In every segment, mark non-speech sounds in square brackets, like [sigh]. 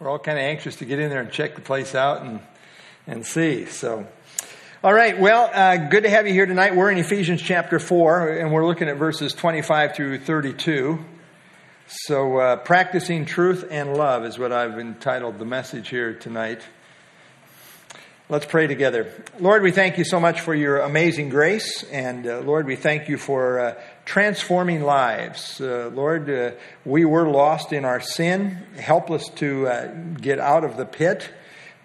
we're all kind of anxious to get in there and check the place out and, and see. So, all right. Well, uh, good to have you here tonight. We're in Ephesians chapter 4, and we're looking at verses 25 through 32. So, uh, practicing truth and love is what I've entitled the message here tonight. Let's pray together. Lord, we thank you so much for your amazing grace. And uh, Lord, we thank you for uh, transforming lives. Uh, Lord, uh, we were lost in our sin, helpless to uh, get out of the pit.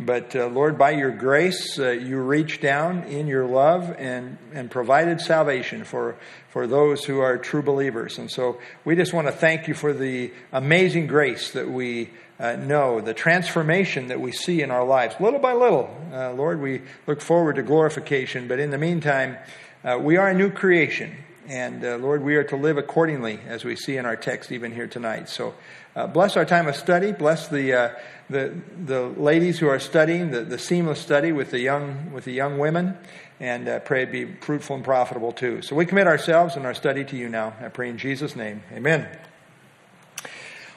But uh, Lord, by your grace, you reached down in your love and, and provided salvation for, for those who are true believers. And so we just want to thank you for the amazing grace that we uh, know, the transformation that we see in our lives, little by little. Uh, Lord, we look forward to glorification, but in the meantime, uh, we are a new creation. And uh, Lord, we are to live accordingly, as we see in our text even here tonight. So uh, bless our time of study. Bless the, uh, the, the ladies who are studying, the, the seamless study with the young, with the young women. And pray it be fruitful and profitable too. So we commit ourselves and our study to you now. I pray in Jesus' name. Amen.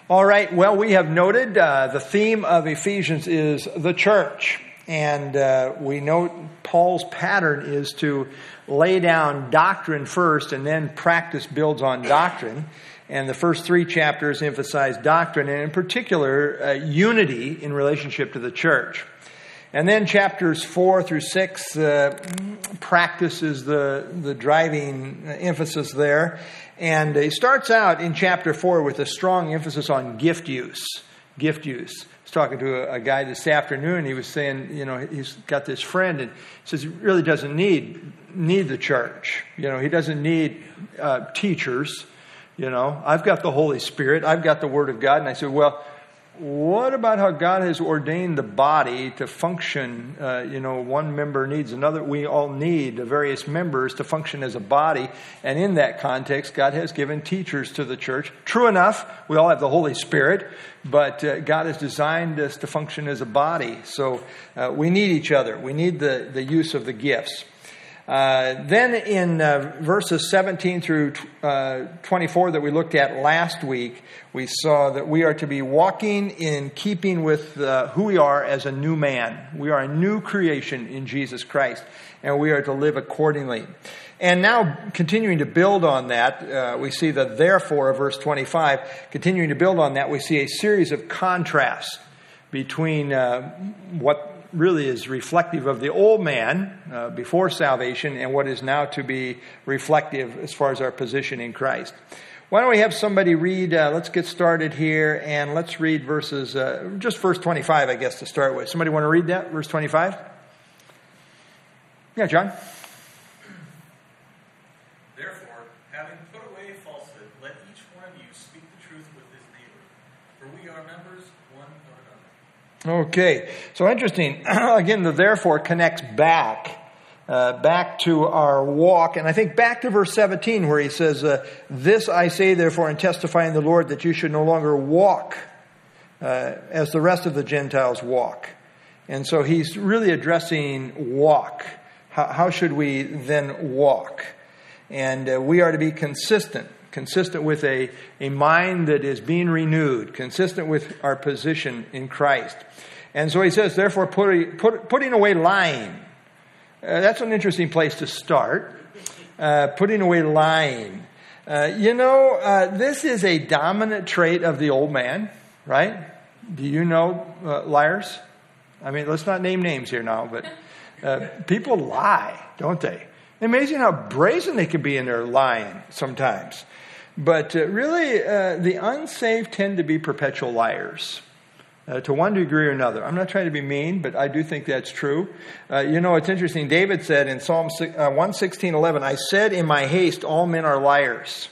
All right, well, we have noted uh, the theme of Ephesians is the church. And uh, we note Paul's pattern is to lay down doctrine first and then practice builds on doctrine. And the first three chapters emphasize doctrine and, in particular, uh, unity in relationship to the church. And then chapters four through six uh, practices the, the driving emphasis there. And he starts out in chapter 4 with a strong emphasis on gift use. Gift use. I was talking to a, a, guy this afternoon. He was saying, you know, he's got this friend and he says he really doesn't need, need the church. You know, he doesn't need uh, teachers. You know, I've got the Holy Spirit, I've got the Word of God. And I said, well, what about how God has ordained the body to function? Uh, you know, one member needs another. We all need the various members to function as a body. And in that context, God has given teachers to the church. True enough, we all have the Holy Spirit, but uh, God has designed us to function as a body. So uh, we need each other. We need the, the use of the gifts. Uh, then in uh, verses 17 through uh, 24 that we looked at last week, we saw that we are to be walking in keeping with uh, who we are as a new man. We are a new creation in Jesus Christ, and we are to live accordingly. And now, continuing to build on that, uh, we see the therefore of verse 25. Continuing to build on that, we see a series of contrasts between what really is reflective of the old man uh, before salvation and what is now to be reflective as far as our position in Christ. Why don't we have somebody read? Uh, let's get started here and let's read verses, uh, just verse 25, I guess, to start with. Somebody want to read that, verse 25? Yeah, John. Okay, so interesting. [clears throat] Again, the therefore connects back. Uh, back to our walk, and I think back to verse 17 where he says, uh, This I say therefore and testify in the Lord that you should no longer walk uh, as the rest of the Gentiles walk. And so he's really addressing walk. How, how should we then walk? And uh, we are to be consistent consistent with a, a mind that is being renewed, consistent with our position in Christ. And so he says, therefore, put, put, putting away lying. Uh, that's an interesting place to start. Uh, putting away lying. Uh, you know, uh, this is a dominant trait of the old man, right? Do you know uh, liars? I mean, let's not name names here now, but uh, people lie, don't they? Amazing how brazen they can be in their lying sometimes. But really, the unsaved tend to be perpetual liars. Uh, to one degree or another. I'm not trying to be mean, but I do think that's true. Uh, you know, it's interesting. David said in Psalm uh, 116, 11, I said in my haste, all men are liars.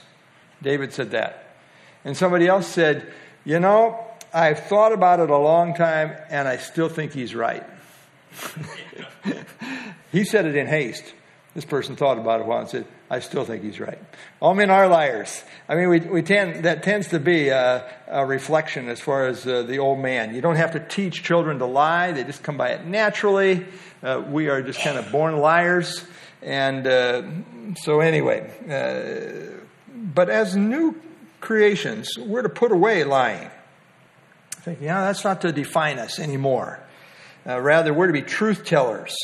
David said that. And somebody else said, you know, I've thought about it a long time and I still think he's right. [laughs] he said it in haste. This person thought about it a while and said, I still think he's right. All men are liars. I mean, we, we tend, that tends to be a, a reflection as far as uh, the old man. You don't have to teach children to lie, they just come by it naturally. Uh, we are just kind of born liars. And uh, so, anyway, uh, but as new creations, we're to put away lying. Thinking, yeah, that's not to define us anymore. Uh, rather, we're to be truth tellers.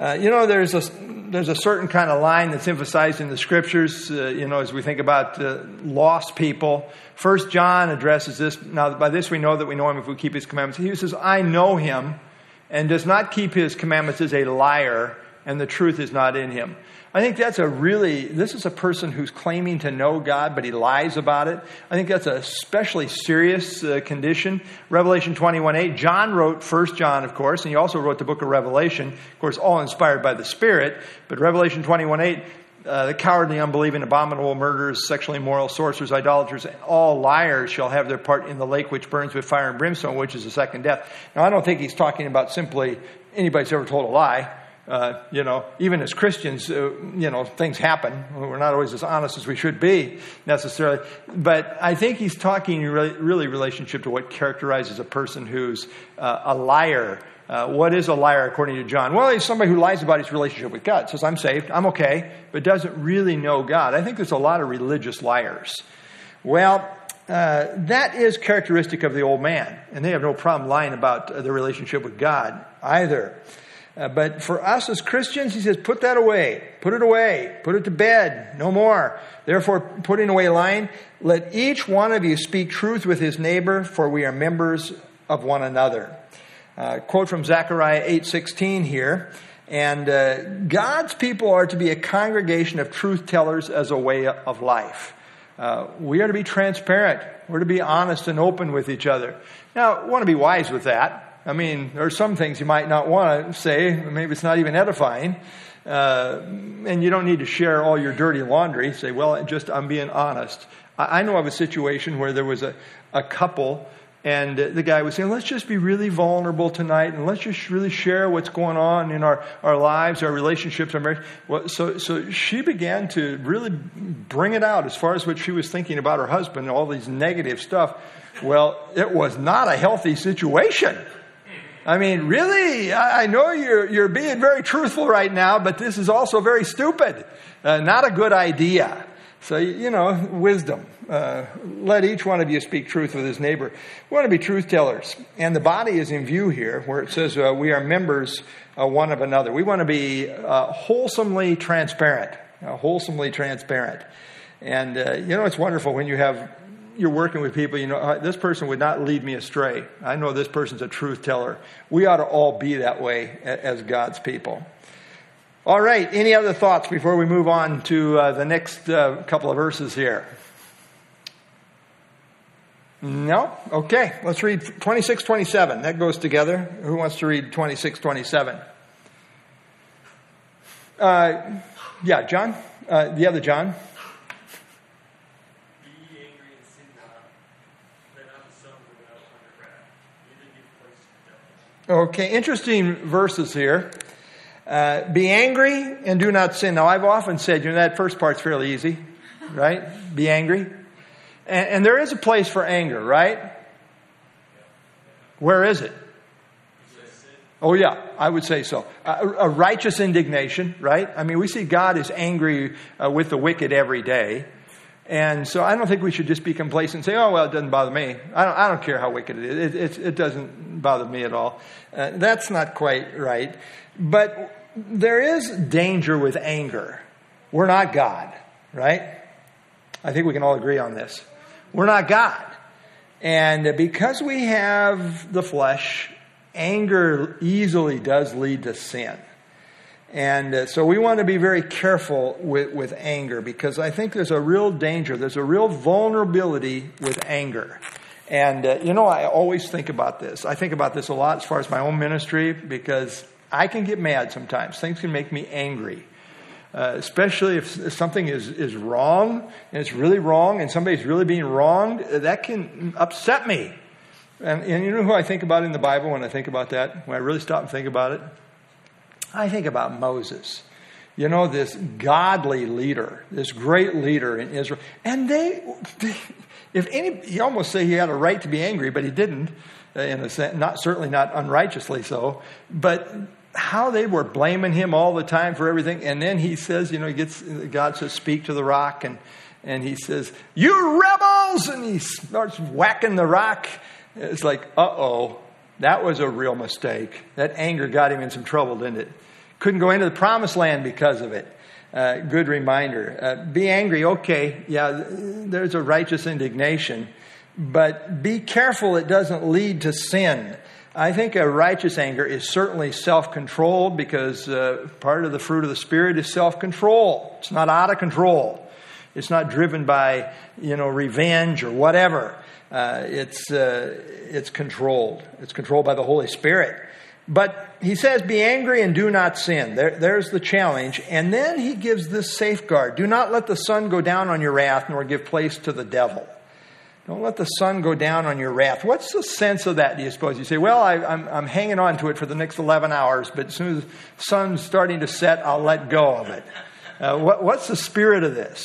Uh, you know, there's a, there's a certain kind of line that's emphasized in the scriptures, uh, you know, as we think about uh, lost people. First John addresses this. Now, by this we know that we know him if we keep his commandments. He says, I know him and does not keep his commandments is a liar, and the truth is not in him. I think that's a really, this is a person who's claiming to know God, but he lies about it. I think that's a especially serious uh, condition. Revelation 21 8, John wrote First John, of course, and he also wrote the book of Revelation, of course, all inspired by the Spirit. But Revelation 21 8, uh, the cowardly, unbelieving, abominable murderers, sexually immoral, sorcerers, idolaters, all liars shall have their part in the lake which burns with fire and brimstone, which is the second death. Now, I don't think he's talking about simply anybody's ever told a lie. Uh, you know, even as Christians, uh, you know, things happen. We're not always as honest as we should be necessarily. But I think he's talking really, really relationship to what characterizes a person who's uh, a liar. Uh, what is a liar according to John? Well, he's somebody who lies about his relationship with God. Says, I'm saved, I'm okay, but doesn't really know God. I think there's a lot of religious liars. Well, uh, that is characteristic of the old man, and they have no problem lying about their relationship with God either. Uh, but for us as Christians, he says, put that away. Put it away. Put it to bed. No more. Therefore, putting away lying, let each one of you speak truth with his neighbor, for we are members of one another. Uh, quote from Zechariah 8:16 here. And uh, God's people are to be a congregation of truth tellers as a way of life. Uh, we are to be transparent. We're to be honest and open with each other. Now, we want to be wise with that. I mean, there are some things you might not want to say. Maybe it's not even edifying. Uh, and you don't need to share all your dirty laundry. Say, well, just I'm being honest. I, I know of a situation where there was a, a couple, and the guy was saying, let's just be really vulnerable tonight, and let's just really share what's going on in our, our lives, our relationships, our marriage. Well, so, so she began to really bring it out as far as what she was thinking about her husband, and all these negative stuff. Well, it was not a healthy situation. I mean, really? I know you're, you're being very truthful right now, but this is also very stupid. Uh, not a good idea. So, you know, wisdom. Uh, let each one of you speak truth with his neighbor. We want to be truth tellers. And the body is in view here, where it says uh, we are members uh, one of another. We want to be uh, wholesomely transparent. Uh, wholesomely transparent. And, you know, it's wonderful when you have you're working with people, you know, uh, this person would not lead me astray. I know this person's a truth teller. We ought to all be that way as God's people. All right, any other thoughts before we move on to uh, the next uh, couple of verses here? No? Okay, let's read 26 27. That goes together. Who wants to read 26 27? Uh, yeah, John? Uh, the other John? Okay, interesting verses here. Uh, be angry and do not sin. Now, I've often said, you know, that first part's fairly easy, right? Be angry. And, and there is a place for anger, right? Where is it? Oh, yeah, I would say so. A, a, righteous indignation, right? I mean, we see God is angry uh, with the wicked every day. And so I don't think we should just be complacent and say, oh, well, it doesn't bother me. I don't, I don't care how wicked it is. It, it, it doesn't bother me at all. Uh, that's not quite right. But there is danger with anger. We're not God, right? I think we can all agree on this. We're not God. And because we have the flesh, anger easily does lead to sin. And uh, so we want to be very careful with, with anger because I think there's a real danger, there's a real vulnerability with anger. And, uh, you know, I always think about this. I think about this a lot as far as my own ministry because I can get mad sometimes. Things can make me angry. Uh, especially if, something is, is wrong and it's really wrong and somebody's really being wronged, that can upset me. And, and you know who I think about in the Bible when I think about that? When I really stop and think about it? I think about Moses. You know, this godly leader, this great leader in Israel. And they, they if any, you almost say he had a right to be angry, but he didn't, uh, in a sense, not, certainly not unrighteously so. But how they were blaming him all the time for everything. And then he says, you know, he gets, God says, speak to the rock. And, and he says, you rebels! And he starts whacking the rock. It's like, uh oh, that was a real mistake. That anger got him in some trouble, didn't it? Couldn't go into the promised land because of it. Uh, good reminder. Uh, be angry, okay, yeah, there's a righteous indignation, but be careful it doesn't lead to sin. I think a righteous anger is certainly self controlled because uh, part of the fruit of the Spirit is self control. It's not out of control. It's not driven by, you know, revenge or whatever. Uh, it's, uh, it's controlled. It's controlled by the Holy Spirit. But he says, Be angry and do not sin. There, there's the challenge. And then he gives this safeguard Do not let the sun go down on your wrath, nor give place to the devil. Don't let the sun go down on your wrath. What's the sense of that, do you suppose? You say, well, I, am hanging on to it for the next 11 hours, but as soon as the sun's starting to set, I'll let go of it. Uh, what, what's the spirit of this,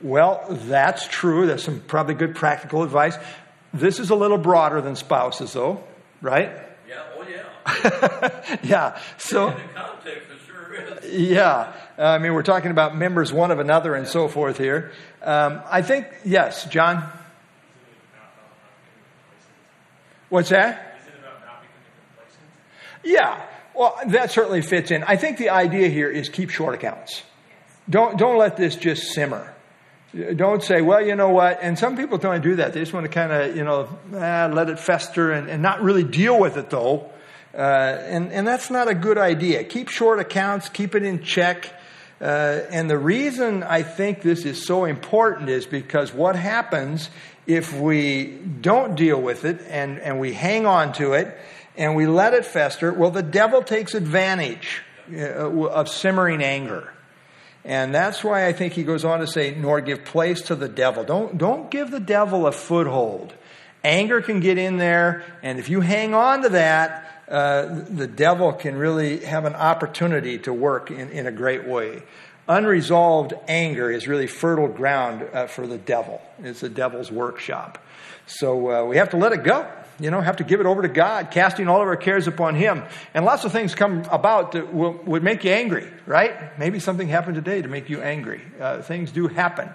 Well, that's true. That's some probably good practical advice. This is a little broader than spouses, though, right? Yeah, oh yeah. [laughs] yeah, so. In the context, it sure is. Yeah, I mean, we're talking about members one of another and so forth here. Um, I think, yes, John? What's that? Yeah, well, that certainly fits in. I think the idea here is keep short accounts. Don't, don't let this just simmer. Don't say, well, you know what? And some people don't do that. They just want to kind of, you know, ah, let it fester and, and, not really deal with it, though. Uh, and, and that's not a good idea. Keep short accounts, keep it in check. Uh, and the reason I think this is so important is because what happens if we don't deal with it and, and we hang on to it and we let it fester? Well, the devil takes advantage uh, of simmering anger. And that's why I think he goes on to say, nor give place to the devil. Don't, don't give the devil a foothold. Anger can get in there, and if you hang on to that, uh, the devil can really have an opportunity to work in, in a great way. Unresolved anger is really fertile ground uh, for the devil. It's the devil's workshop. So uh, we have to let it go you know, have to give it over to God, casting all of our cares upon Him. And lots of things come about that will, would make you angry, right? Maybe something happened today to make you angry. Uh, things do happen.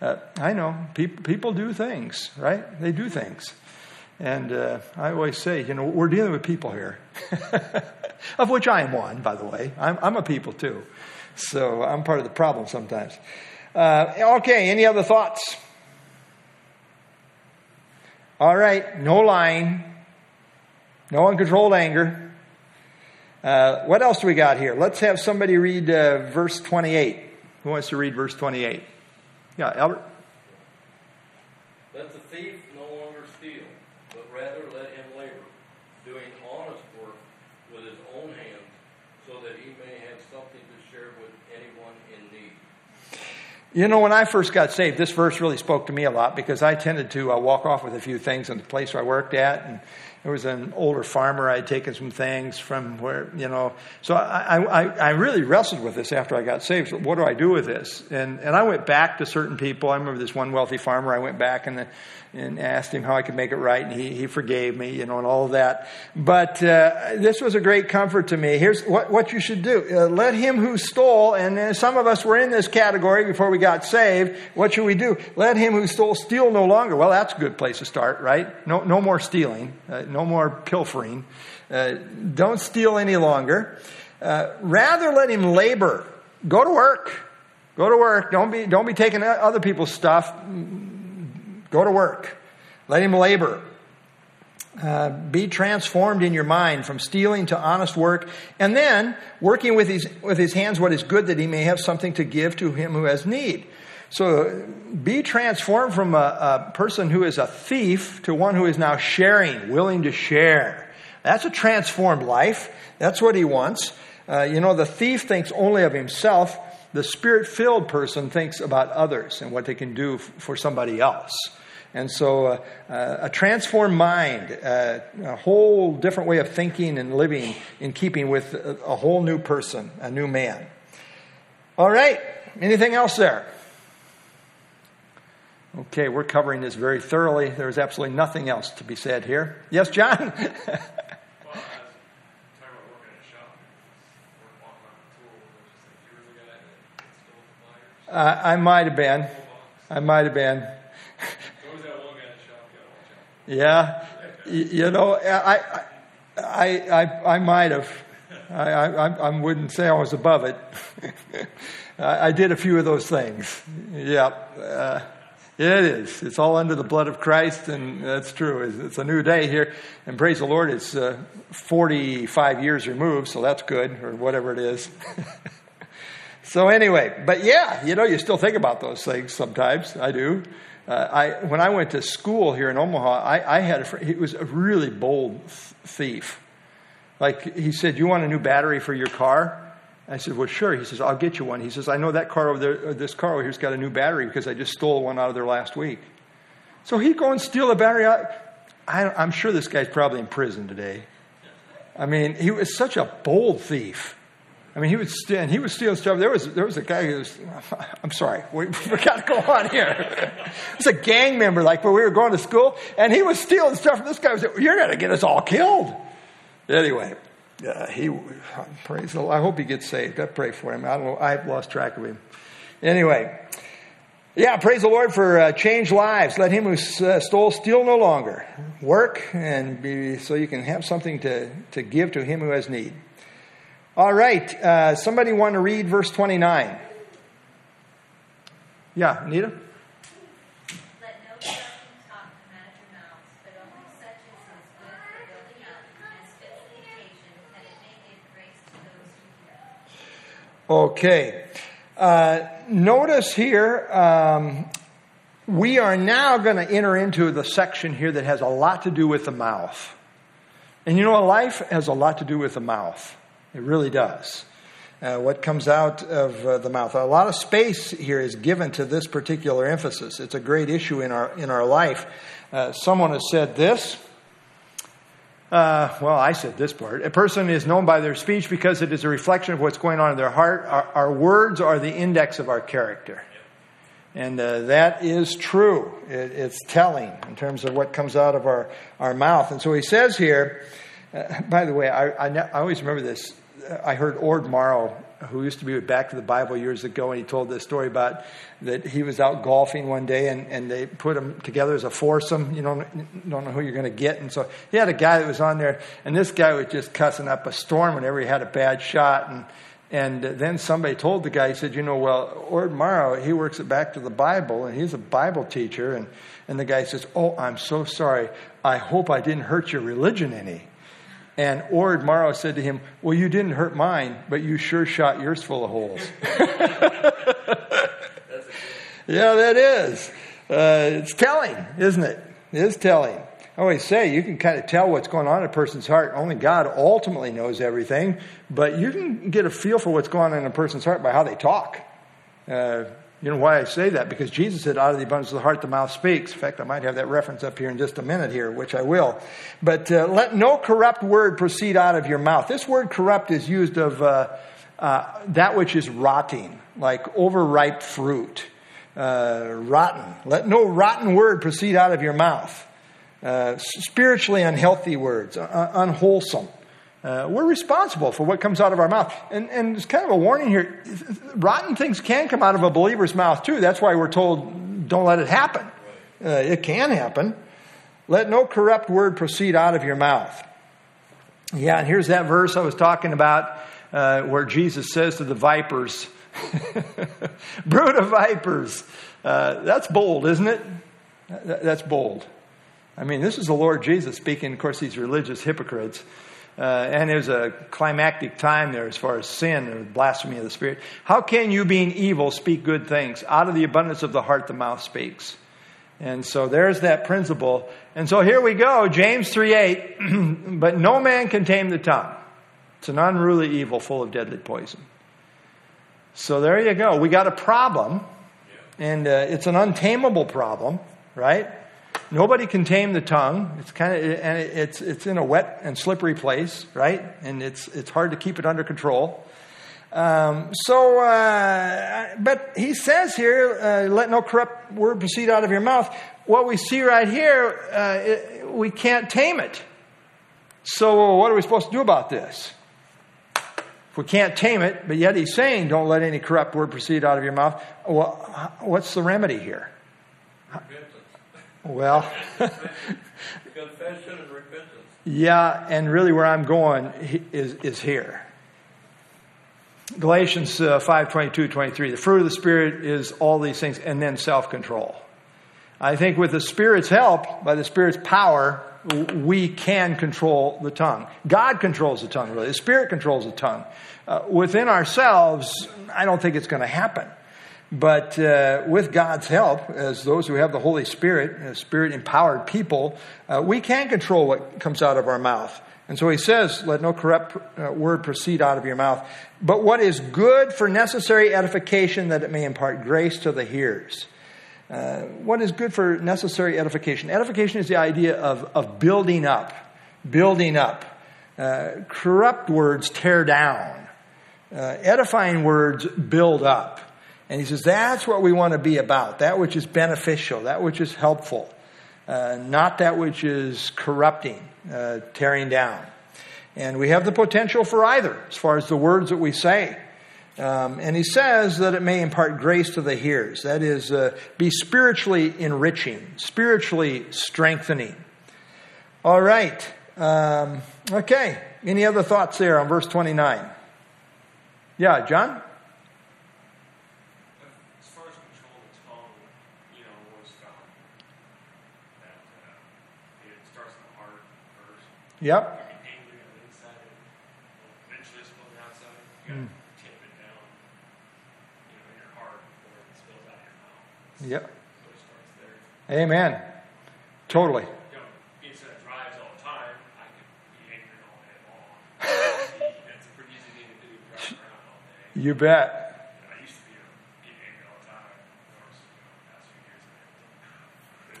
Uh, I know, pe- people do things, right? They do things. And uh, I always say, you know, we're dealing with people here, [laughs] of which I am one, by the way. I'm, I'm, a people too. So I'm part of the problem sometimes. Uh, okay, any other thoughts? All right, no lying, no uncontrolled anger. Uh, what else do we got here? Let's have somebody read uh, verse 28. Who wants to read verse 28? Yeah, Albert? Let the thief no longer steal, but rather let him labor, doing honest work with his own hands, so that he may have something to share with anyone in need. You know, when I first got saved, this verse really spoke to me a lot because I tended to uh, walk off with a few things in the place where I worked at. And there was an older farmer. I had taken some things from where, you know. So I, I, I really wrestled with this after I got saved. So what do I do with this? And, and I went back to certain people. I remember this one wealthy farmer. I went back and the, and asked him how I could make it right, and he, he forgave me, you know, and all that. But uh, this was a great comfort to me. Here's what, what you should do uh, let him who stole, and some of us were in this category before we got saved. What should we do? Let him who stole steal no longer. Well, that's a good place to start, right? No, no more stealing, uh, no more pilfering. Uh, don't steal any longer. Uh, rather, let him labor. Go to work. Go to work. Don't be, don't be taking other people's stuff Go to work. Let him labor. Uh, be transformed in your mind from stealing to honest work, and then working with his, with his hands what is good that he may have something to give to him who has need. So be transformed from a, a person who is a thief to one who is now sharing, willing to share. That's a transformed life. That's what he wants. Uh, you know, the thief thinks only of himself. The spirit filled person thinks about others and what they can do f- for somebody else. And so, uh, uh, a transformed mind, uh, a whole different way of thinking and living in keeping with a, a whole new person, a new man. All right. Anything else there? Okay, we're covering this very thoroughly. There's absolutely nothing else to be said here. Yes, John? I was talking about working in a shop. We're walking on a tool. There's just like, you were the guy that stole the pliers. uh, I might have been. I might have been. [laughs] There's always that one guy in the shop you gotta watch out. Yeah, you know, I, I, I, I might have. I, I, I wouldn't say I was above it. [laughs] I, I did a few of those things. Yeah, uh, it is. It's all under the blood of Christ, and that's true. It's, it's a new day here, and praise the Lord. It's uh, 45 years removed, so that's good, or whatever it is. [laughs] So anyway, but yeah, you know, you still think about those things sometimes. I do. Uh, I when I went to school here in Omaha, I, I had a friend. He was a really bold th- thief. Like he said, "You want a new battery for your car?" I said, "Well, sure." He says, "I'll get you one." He says, "I know that car over there. This car over here's got a new battery because I just stole one out of there last week." So he'd go and steal a battery out. I, I'm sure this guy's probably in prison today. I mean, he was such a bold thief. I mean, he would steal, and he was stealing stuff. There was there was a guy who was. [laughs] I'm sorry, we, [laughs] we got to go on here. [laughs] It was a gang member, like when we were going to school, and he was stealing stuff from this guy. Was you're going to get us all killed. Anyway, uh, he praise the Lord. I hope he gets saved. I pray for him. I don't know. I've lost track of him. Anyway, yeah, praise the Lord for uh, changed lives. Let him who uh, stole steal no longer. Work and be so you can have something to to give to him who has need. All right. Uh, somebody want to read verse 29? Yeah, Anita? Let no corrupting talk come out of your mouths, but only such as is good for building up, as fits the occasion, that it may give grace to those who hear. Okay. Uh, notice here, um, we are now going to enter into the section here that has a lot to do with the mouth. And you know, life has a lot to do with the mouth. It really does. Uh, what comes out of uh, the mouth. A lot of space here is given to this particular emphasis. It's a great issue in our in our life. Uh, someone has said this. Uh, well, I said this part. A person is known by their speech because it is a reflection of what's going on in their heart. Our, our words are the index of our character. And uh, that is true. It, it's telling in terms of what comes out of our, our mouth. And so he says here, uh, by the way, I, I, I always remember this. I heard Ord Morrow, who used to be with Back to the Bible years ago, and he told this story about that he was out golfing one day and, and they put them together as a foursome. You don't, don't know who you're going to get. And so he had a guy that was on there, and this guy was just cussing up a storm whenever he had a bad shot. And, and then somebody told the guy, he said, You know, well, Ord Morrow, he works at Back to the Bible, and he's a Bible teacher. And, and the guy says, Oh, I'm so sorry. I hope I didn't hurt your religion any. And Ord Morrow said to him, Well, you didn't hurt mine, but you sure shot yours full of holes. [laughs] yeah, that is. Uh, it's telling, isn't it? It is telling. I always say you can kind of tell what's going on in a person's heart. Only God ultimately knows everything, but you can get a feel for what's going on in a person's heart by how they talk. Uh, you know why I say that? Because Jesus said, out of the abundance of the heart, the mouth speaks. In fact, I might have that reference up here in just a minute here, which I will. But uh, let no corrupt word proceed out of your mouth. This word corrupt is used of uh, uh, that which is rotting, like overripe fruit, uh, rotten. Let no rotten word proceed out of your mouth. Uh, spiritually unhealthy words, unwholesome. Uh, we're responsible for what comes out of our mouth. And, and it's kind of a warning here. Rotten things can come out of a believer's mouth too. That's why we're told don't let it happen. Uh, it can happen. Let no corrupt word proceed out of your mouth. Yeah, and here's that verse I was talking about uh, where Jesus says to the vipers, [laughs] brood of vipers. Uh, that's bold, isn't it? That's bold. I mean, this is the Lord Jesus speaking, of course, these religious hypocrites. Uh, and there's a climactic time there as far as sin and blasphemy of the Spirit. How can you, being evil, speak good things? Out of the abundance of the heart, the mouth speaks. And so there's that principle. And so here we go, James 3 8. [clears throat] but no man can tame the tongue. It's an unruly evil full of deadly poison. So there you go. We got a problem, and uh, it's an untamable problem, right? Nobody can tame the tongue. It's kind of and it's it's in a wet and slippery place, right? And it's it's hard to keep it under control. Um, so, uh, but he says here, uh, "Let no corrupt word proceed out of your mouth." What we see right here, uh, it, we can't tame it. So, what are we supposed to do about this? If we can't tame it, but yet he's saying, "Don't let any corrupt word proceed out of your mouth." Well, what's the remedy here? Well, [laughs] Confession and repentance. yeah, and really where I'm going is, is here. Galatians uh, 5 22, 23. The fruit of the Spirit is all these things, and then self control. I think with the Spirit's help, by the Spirit's power, we can control the tongue. God controls the tongue, really. The Spirit controls the tongue. Uh, within ourselves, I don't think it's going to happen. But uh, with God's help, as those who have the Holy Spirit, uh, Spirit empowered people, uh, we can control what comes out of our mouth. And so he says, Let no corrupt uh, word proceed out of your mouth, but what is good for necessary edification that it may impart grace to the hearers. Uh, what is good for necessary edification? Edification is the idea of, of building up, building up. Uh, corrupt words tear down. Uh, edifying words build up. And he says that's what we want to be about that which is beneficial, that which is helpful, uh, not that which is corrupting, uh, tearing down. And we have the potential for either as far as the words that we say. Um, and he says that it may impart grace to the hearers. That is, uh, be spiritually enriching, spiritually strengthening. All right. Um, okay. Any other thoughts there on verse 29? Yeah, John? As far as control of the tongue, you know, was found that uh, it starts in the heart first. Yep. You can angry on the inside, and eventually it's on the outside. You Hmm. gotta tip it down, you know, in your heart before it spills out your mouth. Yep. So it starts there. Amen. Totally. You know, being said it drives all the time, I could be angry all day long. [laughs] That's a pretty easy thing to do, drive around all day. You bet. I used to be uh, a, get angry all the time. Of course, you know, the past few years, but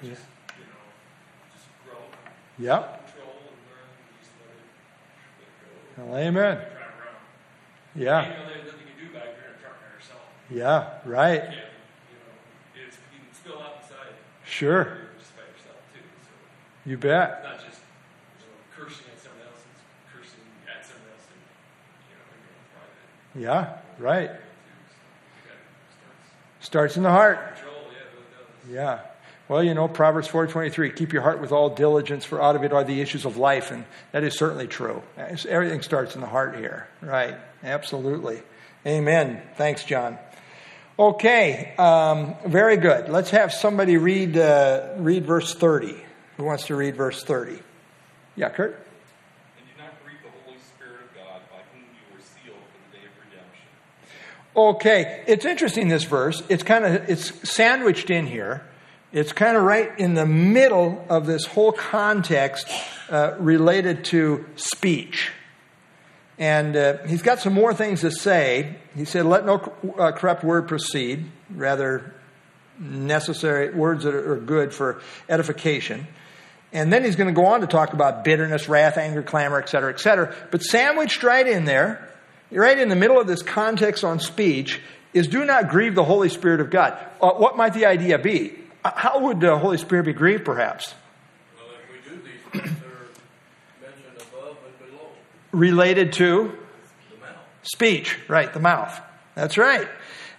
[laughs] Yeah. just, you know, Yep. By yourself. Yeah. Right. You you know, it's, you can spill out inside. Sure. You're just by yourself, too. So You bet. it's not just, you know, cursing at someone else, it's cursing at someone else, and, you know, in your own private. Yeah. Right. too. So you Starts in the heart. control, yeah, it really does. Yeah. Well, you know, Proverbs 4.23, keep your heart with all diligence, for out of it are the issues of life. And that is certainly true. Everything starts in the heart here. Right. Absolutely. Amen. Thanks, John. Okay. Um, very good. Let's have somebody read, uh, read verse 30. Who wants to read verse 30? Yeah, Kurt? And do not grieve the Holy Spirit of God, by whom you were sealed for the day of redemption. Okay, it's interesting this verse. It's kind of it's sandwiched in here. It's kind of right in the middle of this whole context uh, related to speech. And uh, he's got some more things to say. He said, "Let no uh, corrupt word proceed; rather, necessary words that are good for edification." And then he's going to go on to talk about bitterness, wrath, anger, clamor, et cetera, et cetera. But sandwiched right in there, right in the middle of this context on speech, is do not grieve the Holy Spirit of God. Uh, what might the idea be? How would the Holy Spirit be grieved, perhaps? Well, if we do these things [coughs] that are mentioned above and below, Related to the mouth. speech, right? The mouth. That's right.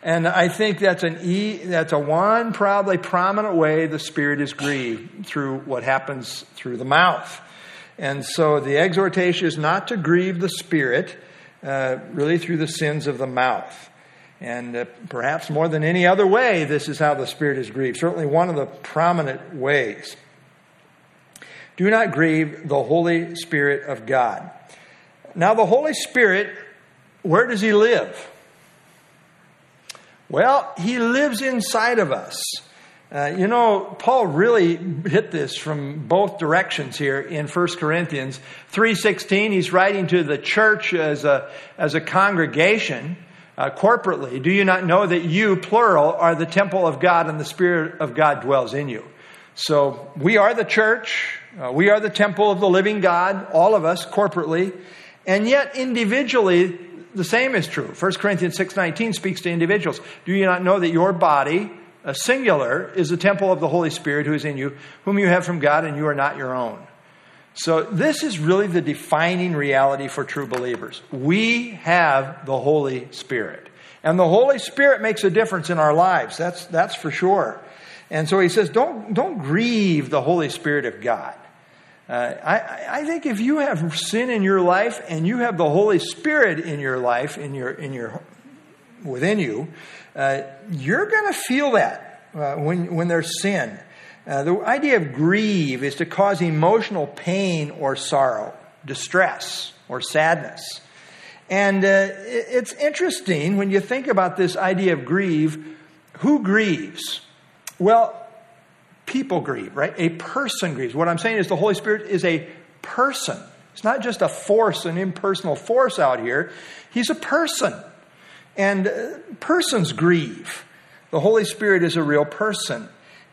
And I think that's an e. That's a one probably prominent way the Spirit is grieved through what happens through the mouth. And so the exhortation is not to grieve the Spirit, uh, really through the sins of the mouth. And uh, perhaps more than any other way, this is how the Spirit is grieved. Certainly one of the prominent ways. Do not grieve the Holy Spirit of God. Now, the Holy Spirit, where does He live? Well, He lives inside of us. Uh, you know, Paul really hit this from both directions here in 1 Corinthians 3.16. He's writing to the church as a, as a congregation, uh, corporately. Do you not know that you, plural, are the temple of God and the Spirit of God dwells in you? So we are the church. Uh, we are the temple of the living God, all of us corporately. And yet individually, the same is true. 1 Corinthians 6.19 speaks to individuals. Do you not know that your body, a singular, is the temple of the Holy Spirit who is in you, whom you have from God, and you are not your own? So this is really the defining reality for true believers. We have the Holy Spirit. And the Holy Spirit makes a difference in our lives. That's, that's for sure. And so he says, don't, don't grieve the Holy Spirit of God. Uh, I, I think if you have sin in your life and you have the Holy Spirit in your life, in your, in your, within you, uh, you're going to feel that uh, when, when there's sin. Uh, the idea of grieve is to cause emotional pain or sorrow, distress or sadness. And uh, it's interesting when you think about this idea of grieve. Who grieves? Well, people grieve, right? A person grieves. What I'm saying is the Holy Spirit is a person. It's not just a force, an impersonal force out here. He's a person. And uh, persons grieve. The Holy Spirit is a real person.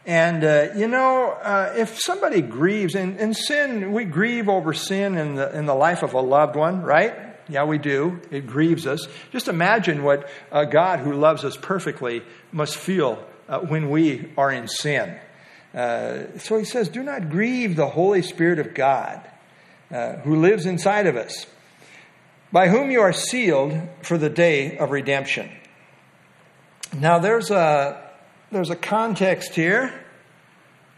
And, uh, you know, uh, if somebody grieves, and, and sin, we grieve over sin in the, in the life of a loved one, right? Yeah, we do. It grieves us. Just imagine what a God who loves us perfectly must feel uh, when we are in sin. Uh, so he says, Do not grieve the Holy Spirit of God uh, who lives inside of us, by whom you are sealed for the day of redemption. Now, there's a, there's a context here.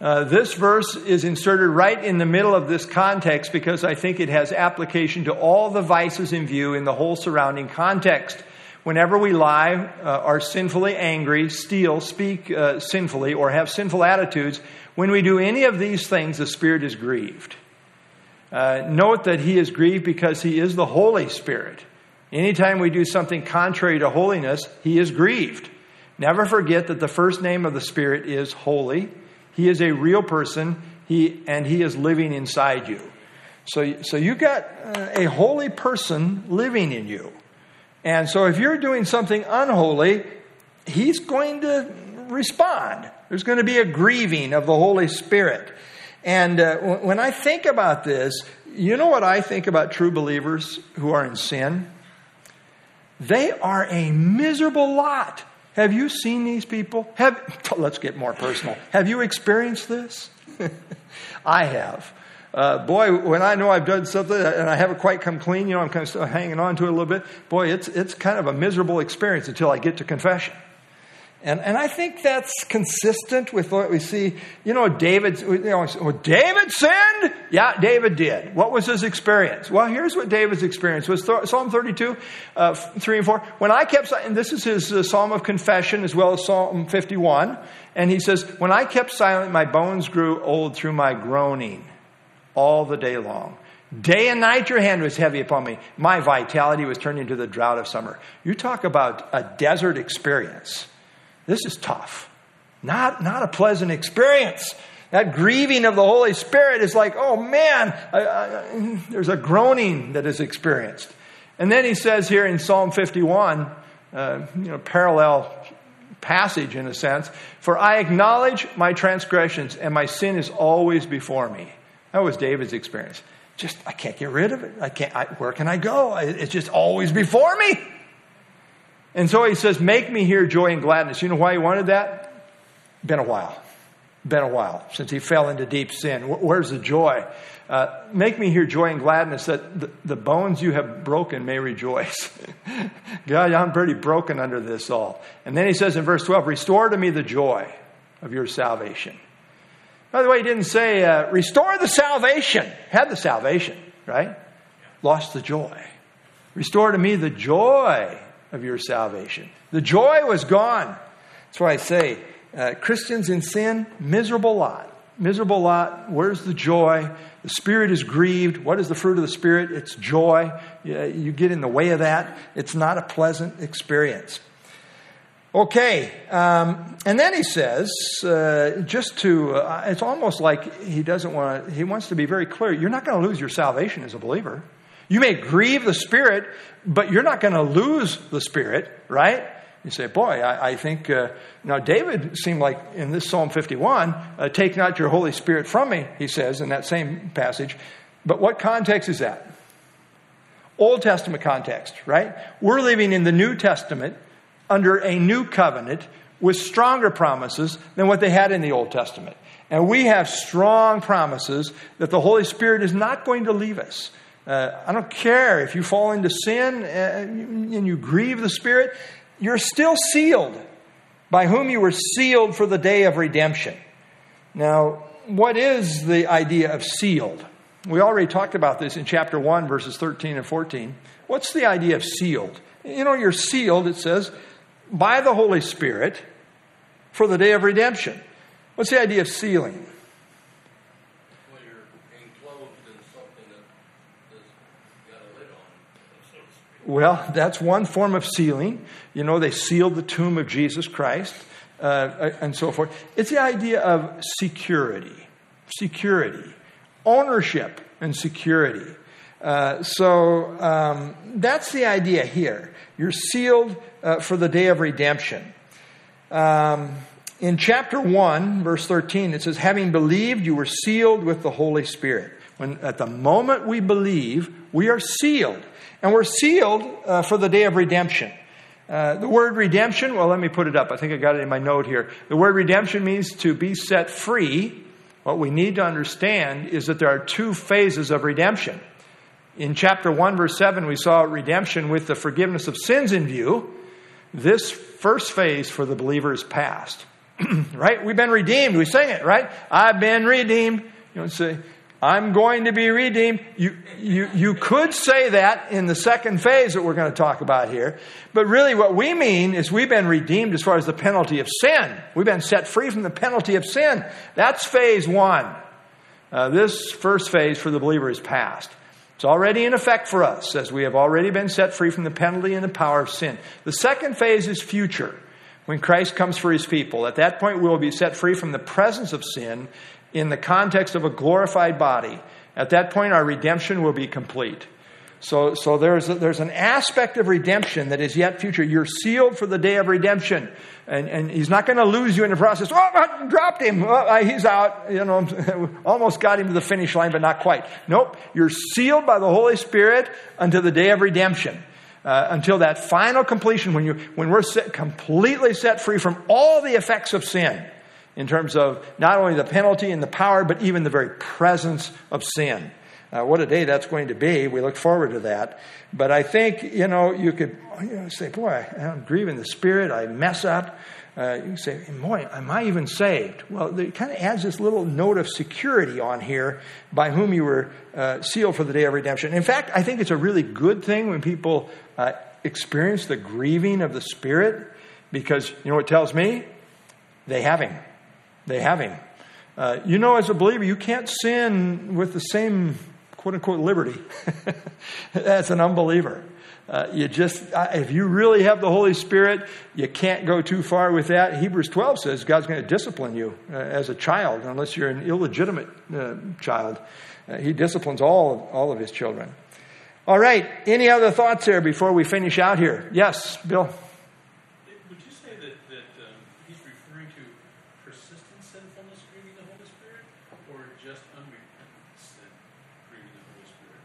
Uh, this verse is inserted right in the middle of this context because I think it has application to all the vices in view in the whole surrounding context. Whenever we lie, uh, are sinfully angry, steal, speak uh, sinfully, or have sinful attitudes, when we do any of these things, the Spirit is grieved. Uh, note that He is grieved because He is the Holy Spirit. Anytime we do something contrary to holiness, He is grieved. Never forget that the first name of the Spirit is holy. He is a real person, he, and He is living inside you. So, so you got uh, a holy person living in you. And so if you're doing something unholy, he's going to respond. There's going to be a grieving of the Holy Spirit. And uh, when I think about this, you know what I think about true believers who are in sin? They are a miserable lot. Have you seen these people? Have, [laughs] let's get more personal. Have you experienced this? [laughs] I have uh, boy, when I know I've done something and I haven't quite come clean, you know, I'm kind of still hanging on to it a little bit. Boy, it's, it's kind of a miserable experience until I get to confession. And, and I think that's consistent with what we see. You know, David, you know, David sinned? Yeah, David did. What was his experience? Well, here's what David's experience was. Psalm 32, uh, 3 and 4. When I kept, and this is his uh, Psalm of confession as well as Psalm 51. And he says, When I kept silent, my bones grew old through my groaning all the day long. Day and night your hand was heavy upon me. My vitality was turned into the drought of summer. You talk about a desert experience. This is tough. Not, not a pleasant experience. That grieving of the Holy Spirit is like, oh man, I, I, there's a groaning that is experienced. And then he says here in Psalm 51, uh, you know, parallel passage in a sense, for I acknowledge my transgressions and my sin is always before me. That was David's experience. Just, I can't get rid of it. I can't, I, where can I go? It's just always before me. And so he says, Make me hear joy and gladness. You know why he wanted that? Been a while. Been a while since he fell into deep sin. Where's the joy? Uh, make me hear joy and gladness that the, the bones you have broken may rejoice. [laughs] God, I'm pretty broken under this all. And then he says in verse 12, Restore to me the joy of your salvation. By the way, he didn't say, uh, restore the salvation. Had the salvation, right? Lost the joy. Restore to me the joy of your salvation. The joy was gone. That's why I say, uh, Christians in sin, miserable lot. Miserable lot. Where's the joy? The Spirit is grieved. What is the fruit of the Spirit? It's joy. You get in the way of that. It's not a pleasant experience. Okay, um, and then he says, uh, just to, uh, it's almost like he doesn't want to, he wants to be very clear. You're not going to lose your salvation as a believer. You may grieve the Spirit, but you're not going to lose the Spirit, right? You say, boy, I, I think, uh, now David seemed like in this Psalm 51, uh, take not your Holy Spirit from me, he says in that same passage. But what context is that? Old Testament context, right? We're living in the New Testament under a new covenant with stronger promises than what they had in the Old Testament. And we have strong promises that the Holy Spirit is not going to leave us. Uh, I don't care if you fall into sin uh, and you grieve the Spirit, you're still sealed by whom you were sealed for the day of redemption. Now, what is the idea of sealed? We already talked about this in chapter 1, verses 13 and 14. What's the idea of sealed? You know, you're sealed, it says, by the Holy Spirit for the day of redemption. What's the idea of sealing? Well, you're enclosed in something that has got a lid on, so to speak. Well, that's one form of sealing. You know, they sealed the tomb of Jesus Christ uh, and so forth. It's the idea of security, security, ownership, and security. Uh, so um, that's the idea here. You're sealed uh, for the day of redemption. Um, in chapter 1, verse 13, it says, Having believed, you were sealed with the Holy Spirit. When at the moment we believe, we are sealed. And we're sealed uh, for the day of redemption. Uh, the word redemption, well, let me put it up. I think I got it in my note here. The word redemption means to be set free. What we need to understand is that there are two phases of redemption. In chapter 1, verse 7, we saw redemption with the forgiveness of sins in view. This first phase for the believer is past. [clears throat] right? We've been redeemed. We sing it, right? I've been redeemed. You know, say, I'm going to be redeemed. You, you, you could say that in the second phase that we're going to talk about here. But really, what we mean is we've been redeemed as far as the penalty of sin. We've been set free from the penalty of sin. That's phase one. Uh, this first phase for the believer is past. It's already in effect for us, as we have already been set free from the penalty and the power of sin. The second phase is future when Christ comes for his people. At that point, we will be set free from the presence of sin in the context of a glorified body. At that point, our redemption will be complete. So, so there's, a, there's an aspect of redemption that is yet future. You're sealed for the day of redemption. And, and he's not going to lose you in the process. Oh, I dropped him. Oh, he's out. You know, [laughs] almost got him to the finish line, but not quite. Nope. You're sealed by the Holy Spirit until the day of redemption uh, until that final completion when, you, when we're set, completely set free from all the effects of sin in terms of not only the penalty and the power, but even the very presence of sin. Uh, what a day that's going to be. We look forward to that. But I think, you know, you could you know, say, boy, I'm grieving the Spirit. I mess up. Uh, you can say, boy, am I even saved? Well, it kind of adds this little note of security on here by whom you were uh, sealed for the day of redemption. In fact, I think it's a really good thing when people uh, experience the grieving of the Spirit because, you know what it tells me? They have Him. They have Him. Uh, you know, as a believer, you can't sin with the same quote unquote liberty [laughs] as an unbeliever. Uh, you just, if you really have the Holy Spirit, you can't go too far with that. Hebrews 12 says God's going to discipline you uh, as a child, unless you're an illegitimate uh, child. Uh, he disciplines all of, all of his children. All right, any other thoughts there before we finish out here? Yes, Bill. Would you say that, that um, he's referring to persistent sinfulness grieving the Holy Spirit, or just unrepentant sin grieving the Holy Spirit?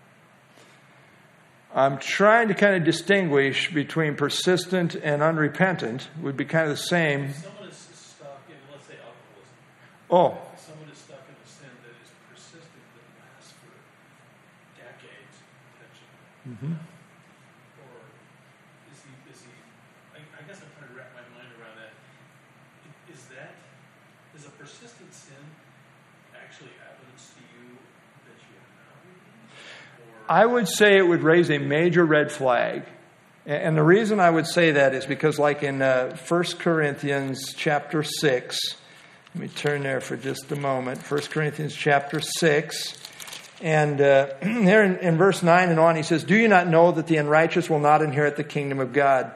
I'm trying to kind of distinguish between persistent and unrepentant, would be kind of the same. Someone is stuck in, let's say, alcoholism, Oh, if someone is stuck in a sin that is persistent, that lasts for decades, potentially, or is he, is he, I, I guess I'm trying to wrap my mind around that. Is that, is a persistent sin actually evidence to you that you are not redeemed? Or I would say it would raise a major red flag. And the reason I would say that is because, like in uh, 1 Corinthians chapter 6, let me turn there for just a moment. 1 Corinthians chapter 6. And uh, [clears throat] there in, in verse 9 and on, he says, Do you not know that the unrighteous will not inherit the kingdom of God?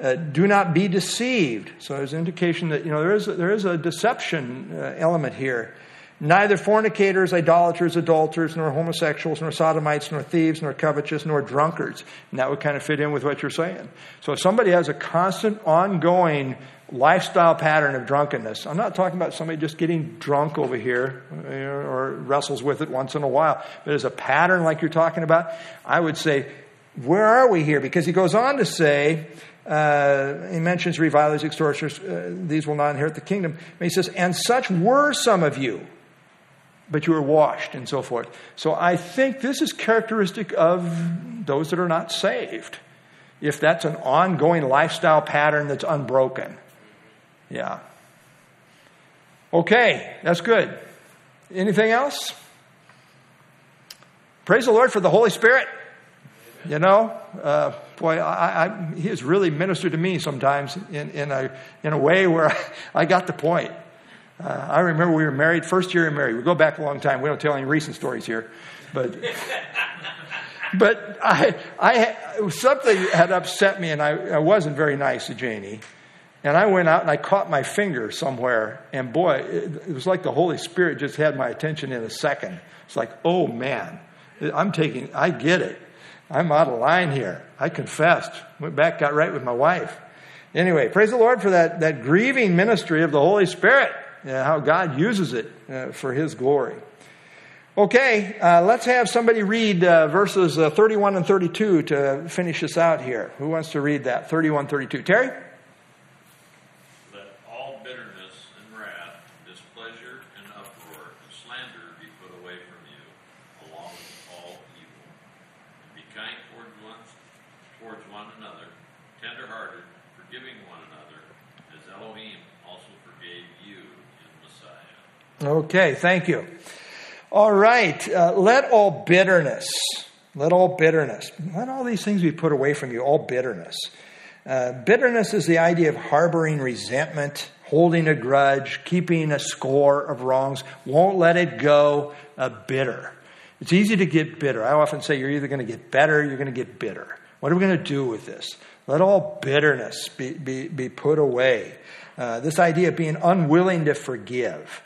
Uh, do not be deceived. So there's an indication that, you know, there is, there is a deception uh, element here. Neither fornicators, idolaters, adulterers, nor homosexuals, nor sodomites, nor thieves, nor covetous, nor drunkards. And that would kind of fit in with what you're saying. So if somebody has a constant, ongoing lifestyle pattern of drunkenness, I'm not talking about somebody just getting drunk over here or wrestles with it once in a while, but as a pattern like you're talking about, I would say, where are we here? Because he goes on to say, uh, he mentions revilers, extortioners, uh, these will not inherit the kingdom. He says, and such were some of you but you are washed and so forth. So I think this is characteristic of those that are not saved. If that's an ongoing lifestyle pattern that's unbroken. Yeah. Okay, that's good. Anything else? Praise the Lord for the Holy Spirit. You know, uh, boy, I, I, he has really ministered to me sometimes in, in, a, in a way where [laughs] I got the point. Uh, I remember we were married, first year we married. We go back a long time. We don't tell any recent stories here. But, [laughs] but I, I, something had upset me, and I, I wasn't very nice to Janie. And I went out and I caught my finger somewhere, and boy, it, it was like the Holy Spirit just had my attention in a second. It's like, oh man, I'm taking, I get it. I'm out of line here. I confessed. Went back, got right with my wife. Anyway, praise the Lord for that, that grieving ministry of the Holy Spirit uh, how God uses it uh, for His glory. Okay, uh, let's have somebody read uh, verses uh, 31 and 32 to finish us out here. Who wants to read that? 31, 32. Terry? Let all bitterness and wrath, displeasure and uproar and slander be put away from you, along with all evil. And be kind toward one, towards one another, tenderhearted, forgiving one another, as Elohim also forgave you in Messiah. Okay, thank you. All right, uh, let all bitterness, let all bitterness, let all these things be put away from you, all bitterness. Uh, bitterness is the idea of harboring resentment, holding a grudge, keeping a score of wrongs, won't let it go, uh, bitter. It's easy to get bitter. I often say you're either going to get better, you're going to get bitter. What are we going to do with this? Let all bitterness be, be, be put away. Uh, this idea of being unwilling to forgive.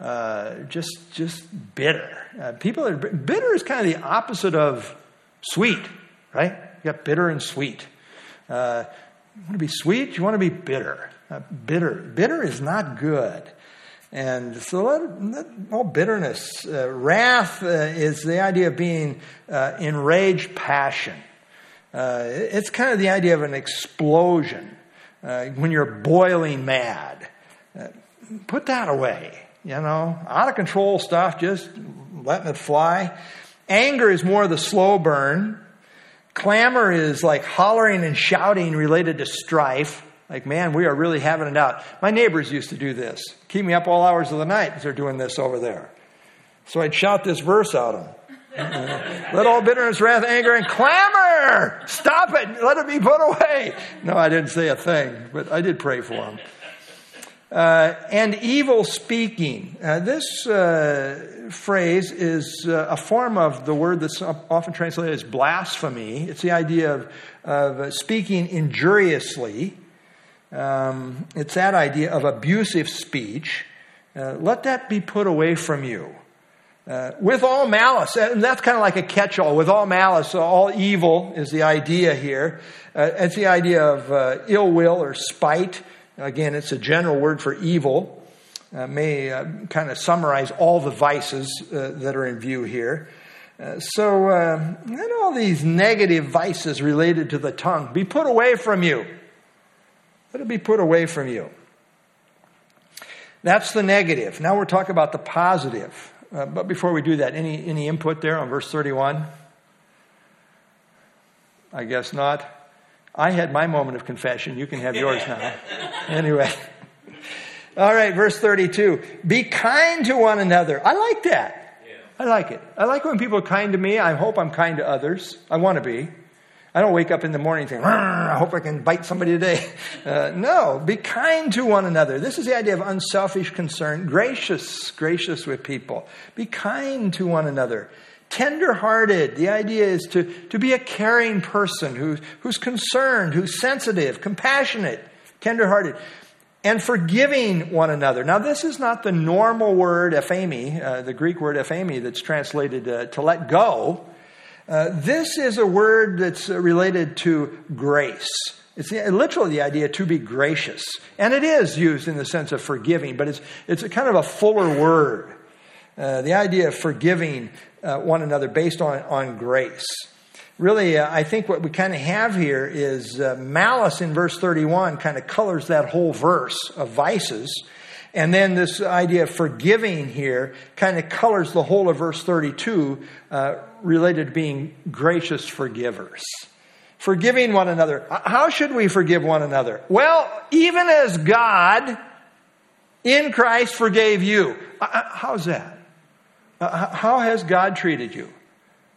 Uh, just just bitter. Uh, people are bitter is kind of the opposite of sweet, right? You got bitter and sweet. Uh, you want to be sweet? You want to be bitter. Uh, bitter. Bitter is not good. And so all bitterness, uh, wrath uh, is the idea of being enraged passion. it's kind of the idea of an explosion when you're boiling mad. put that away you know, out of control stuff, just letting it fly. Anger is more of the slow burn. Clamor is like hollering and shouting related to strife. Like, man, we are really having it out. My neighbors used to do this. Keep me up all hours of the night as they're doing this over there. So I'd shout this verse out them. [laughs] Let all bitterness, wrath, anger, and clamor stop it. Let it be put away. No, I didn't say a thing, but I did pray for them. Uh, and evil speaking. Uh, this uh, phrase is uh, a form of the word that's often translated as blasphemy. It's the idea of, of speaking injuriously. Um, it's that idea of abusive speech. Uh, let that be put away from you. Uh, with all malice, and that's kind of like a catch all. With all malice, all evil is the idea here. it's the idea of ill will or spite. Again, it's a general word for evil. Uh, may uh, kind of summarize all the vices uh, that are in view here. Uh, so, uh, let all these negative vices related to the tongue be put away from you. Let it be put away from you. That's the negative. Now we're talking about the positive. Uh, but before we do that, any, any input there on verse 31? I guess not. I had my moment of confession. You can have yours now. [laughs] anyway. All right, verse 32. Be kind to one another. I like that. Yeah. I like it. I like when people are kind to me. I hope I'm kind to others. I want to be. I don't wake up in the morning thinking, I hope I can bite somebody today. [laughs] Uh, no, be kind to one another. This is the idea of unselfish concern, gracious, gracious with people. Be kind to one another. Tenderhearted. The idea is to, to be a caring person who, who's concerned, who's sensitive, compassionate, tenderhearted. and forgiving one another. Now, this is not the normal word ephemi, uh, the Greek word ephemi that's translated uh, to let go. Uh, this is a word that's related to grace. It's literally the idea to be gracious. And it is used in the sense of forgiving, but it's, it's kind of a fuller word. Uh, the idea of forgiving uh, one another based on, on grace. Really, uh, I think what we kind of have here is uh, malice in verse 31 kind of colors that whole verse of vices. And then this idea of forgiving here kind of colors the whole of verse 32 uh, related to being gracious forgivers. Forgiving one another. How should we forgive one another? Well, even as God in Christ forgave you. How's that? Uh, how has God treated you?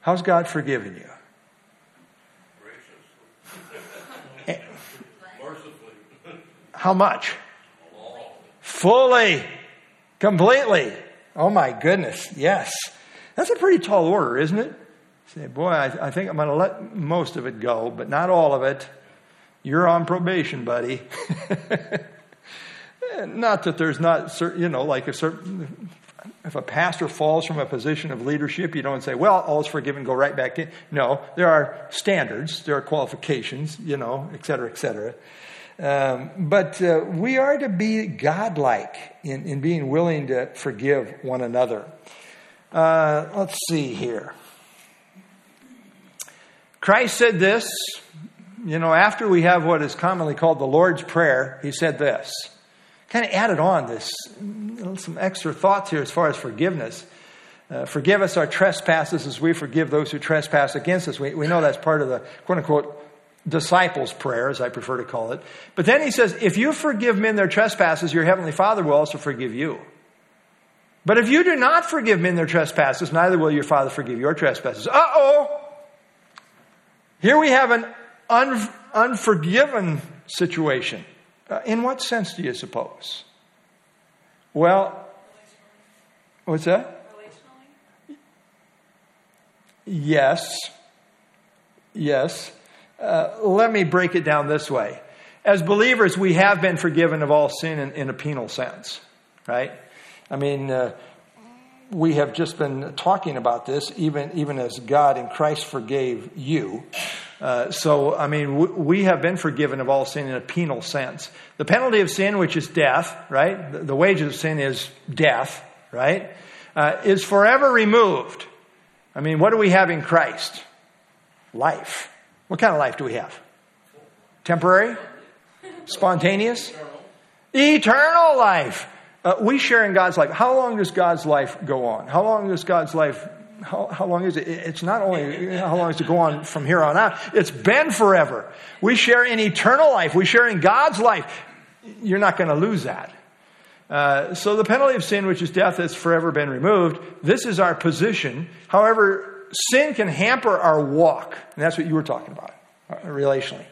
How's God forgiven you? How much? Fully. Completely. Oh my goodness. Yes. That's a pretty tall order, isn't it? Say, boy, I, I think I'm going to let most of it go, but not all of it. You're on probation, buddy. [laughs] Eh, not that there's not, certain, you know, like a certain, if a pastor falls from a position of leadership, you don't say, well, all's forgiven, go right back in. No, there are standards, there are qualifications, you know, et cetera, et cetera. Um, but uh, we are to be godlike in, in being willing to forgive one another. Uh, let's see here. Christ said this, you know, after we have what is commonly called the Lord's Prayer, he said this. Kind of added on this, some extra thoughts here as far as forgiveness. Uh, forgive us our trespasses as we forgive those who trespass against us. We, we know that's part of the quote unquote disciples' prayer, as I prefer to call it. But then he says, if you forgive men their trespasses, your heavenly Father will also forgive you. But if you do not forgive men their trespasses, neither will your Father forgive your trespasses. Uh oh! Here we have an un- unforgiven situation. Uh, in what sense do you suppose? Well, what's that? Relationally? Yes. Yes. Uh, let me break it down this way. As believers, we have been forgiven of all sin in, in a penal sense, right? I mean, uh, we have just been talking about this, even, even as God in Christ forgave you. Uh, so, I mean, w- we have been forgiven of all sin in a penal sense. The penalty of sin, which is death, right? The, the wages of sin is death, right? Uh, is forever removed. I mean, what do we have in Christ? Life. What kind of life do we have? Temporary? Spontaneous? Eternal life. Uh, we share in God's life. How long does God's life go on? How long does God's life, how, how long is it? It's not only how long is it go on from here on out, it's been forever. We share in eternal life. We share in God's life. You're not going to lose that. Uh, so the penalty of sin, which is death, has forever been removed. This is our position. However, sin can hamper our walk. And that's what you were talking about, uh, relationally.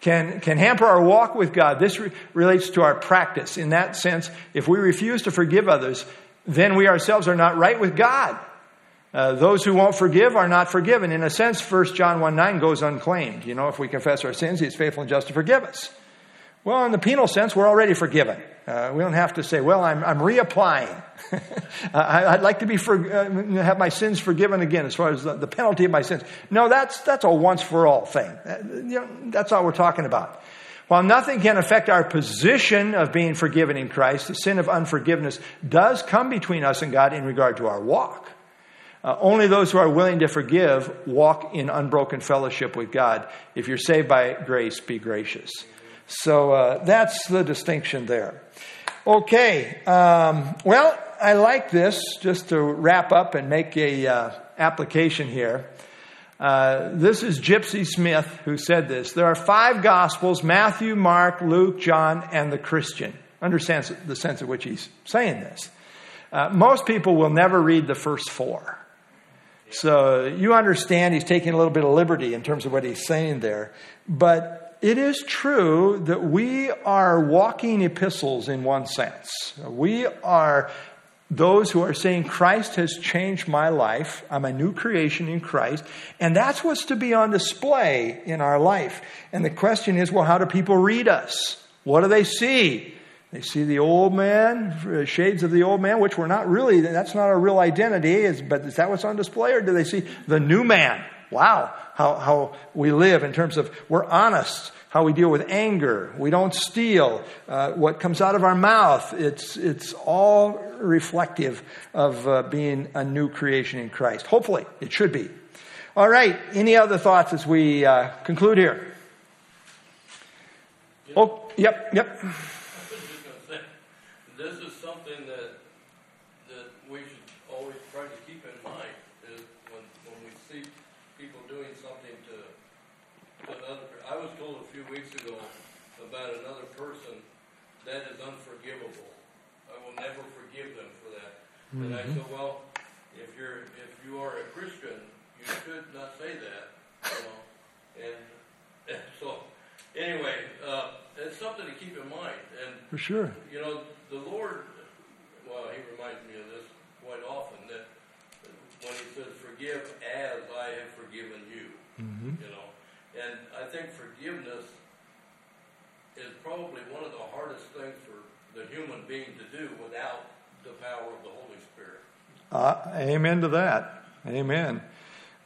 Can, can hamper our walk with God. This re- relates to our practice. In that sense, if we refuse to forgive others, then we ourselves are not right with God. Uh, those who won't forgive are not forgiven. In a sense, 1 John 1 9 goes unclaimed. You know, if we confess our sins, He's faithful and just to forgive us. Well, in the penal sense, we're already forgiven. Uh, we don't have to say, well, I'm, I'm reapplying. [laughs] I, would like to be for, uh, have my sins forgiven again as far as the, the, penalty of my sins. No, that's, that's a once for all thing. Uh, you know, that's all we're talking about. While nothing can affect our position of being forgiven in Christ, the sin of unforgiveness does come between us and God in regard to our walk. Uh, only those who are willing to forgive walk in unbroken fellowship with God. If you're saved by grace, be gracious. So uh, that's the distinction there. Okay, um, well, I like this just to wrap up and make a uh, application here. Uh, this is Gypsy Smith who said this. There are five Gospels Matthew, Mark, Luke, John, and the Christian. Understands the sense in which he's saying this. Uh, most people will never read the first four. So you understand he's taking a little bit of liberty in terms of what he's saying there. But it is true that we are walking epistles in one sense. We are those who are saying, Christ has changed my life. I'm a new creation in Christ. And that's what's to be on display in our life. And the question is, well, how do people read us? What do they see? They see the old man, uh, shades of the old man, which we're not really, that's not our real identity, is, but is that what's on display? Or do they see the new man? Wow, how, how we live in terms of we're honest, how we deal with anger, we don't steal, uh, what comes out of our mouth. It's, it's all reflective of uh, being a new creation in Christ. Hopefully, it should be. All right, any other thoughts as we uh, conclude here? Oh, yep, yep. I was just gonna say, this is something that, that we should always try to keep in mind, is when, when we see people doing something to, to another, I was told a few weeks ago about another person that is unforgivable. I will never forgive them for that. And I said, well, if you're, if you are a Christian, you should not say that, you know, and, [laughs] and so, anyway, uh, it's something to keep in mind, and For sure. you know, the Lord, well, He reminds me of this quite often that when He says, "Forgive as I have forgiven you," you know, and I think forgiveness is probably one of the hardest things for the human being to do without the power of the Holy Spirit. Uh, amen to that. Amen.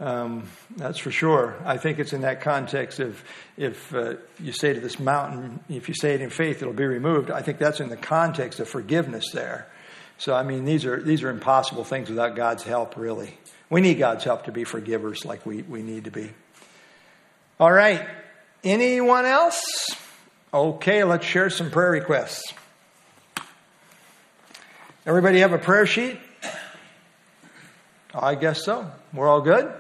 Um, that's for sure. I think it's in that context of if uh, you say to this mountain, if you say it in faith, it'll be removed. I think that's in the context of forgiveness there. So, I mean, these are, these are impossible things without God's help, really. We need God's help to be forgivers like we, we need to be. All right. Anyone else? Okay, let's share some prayer requests. Everybody have a prayer sheet? I guess so. We're all good?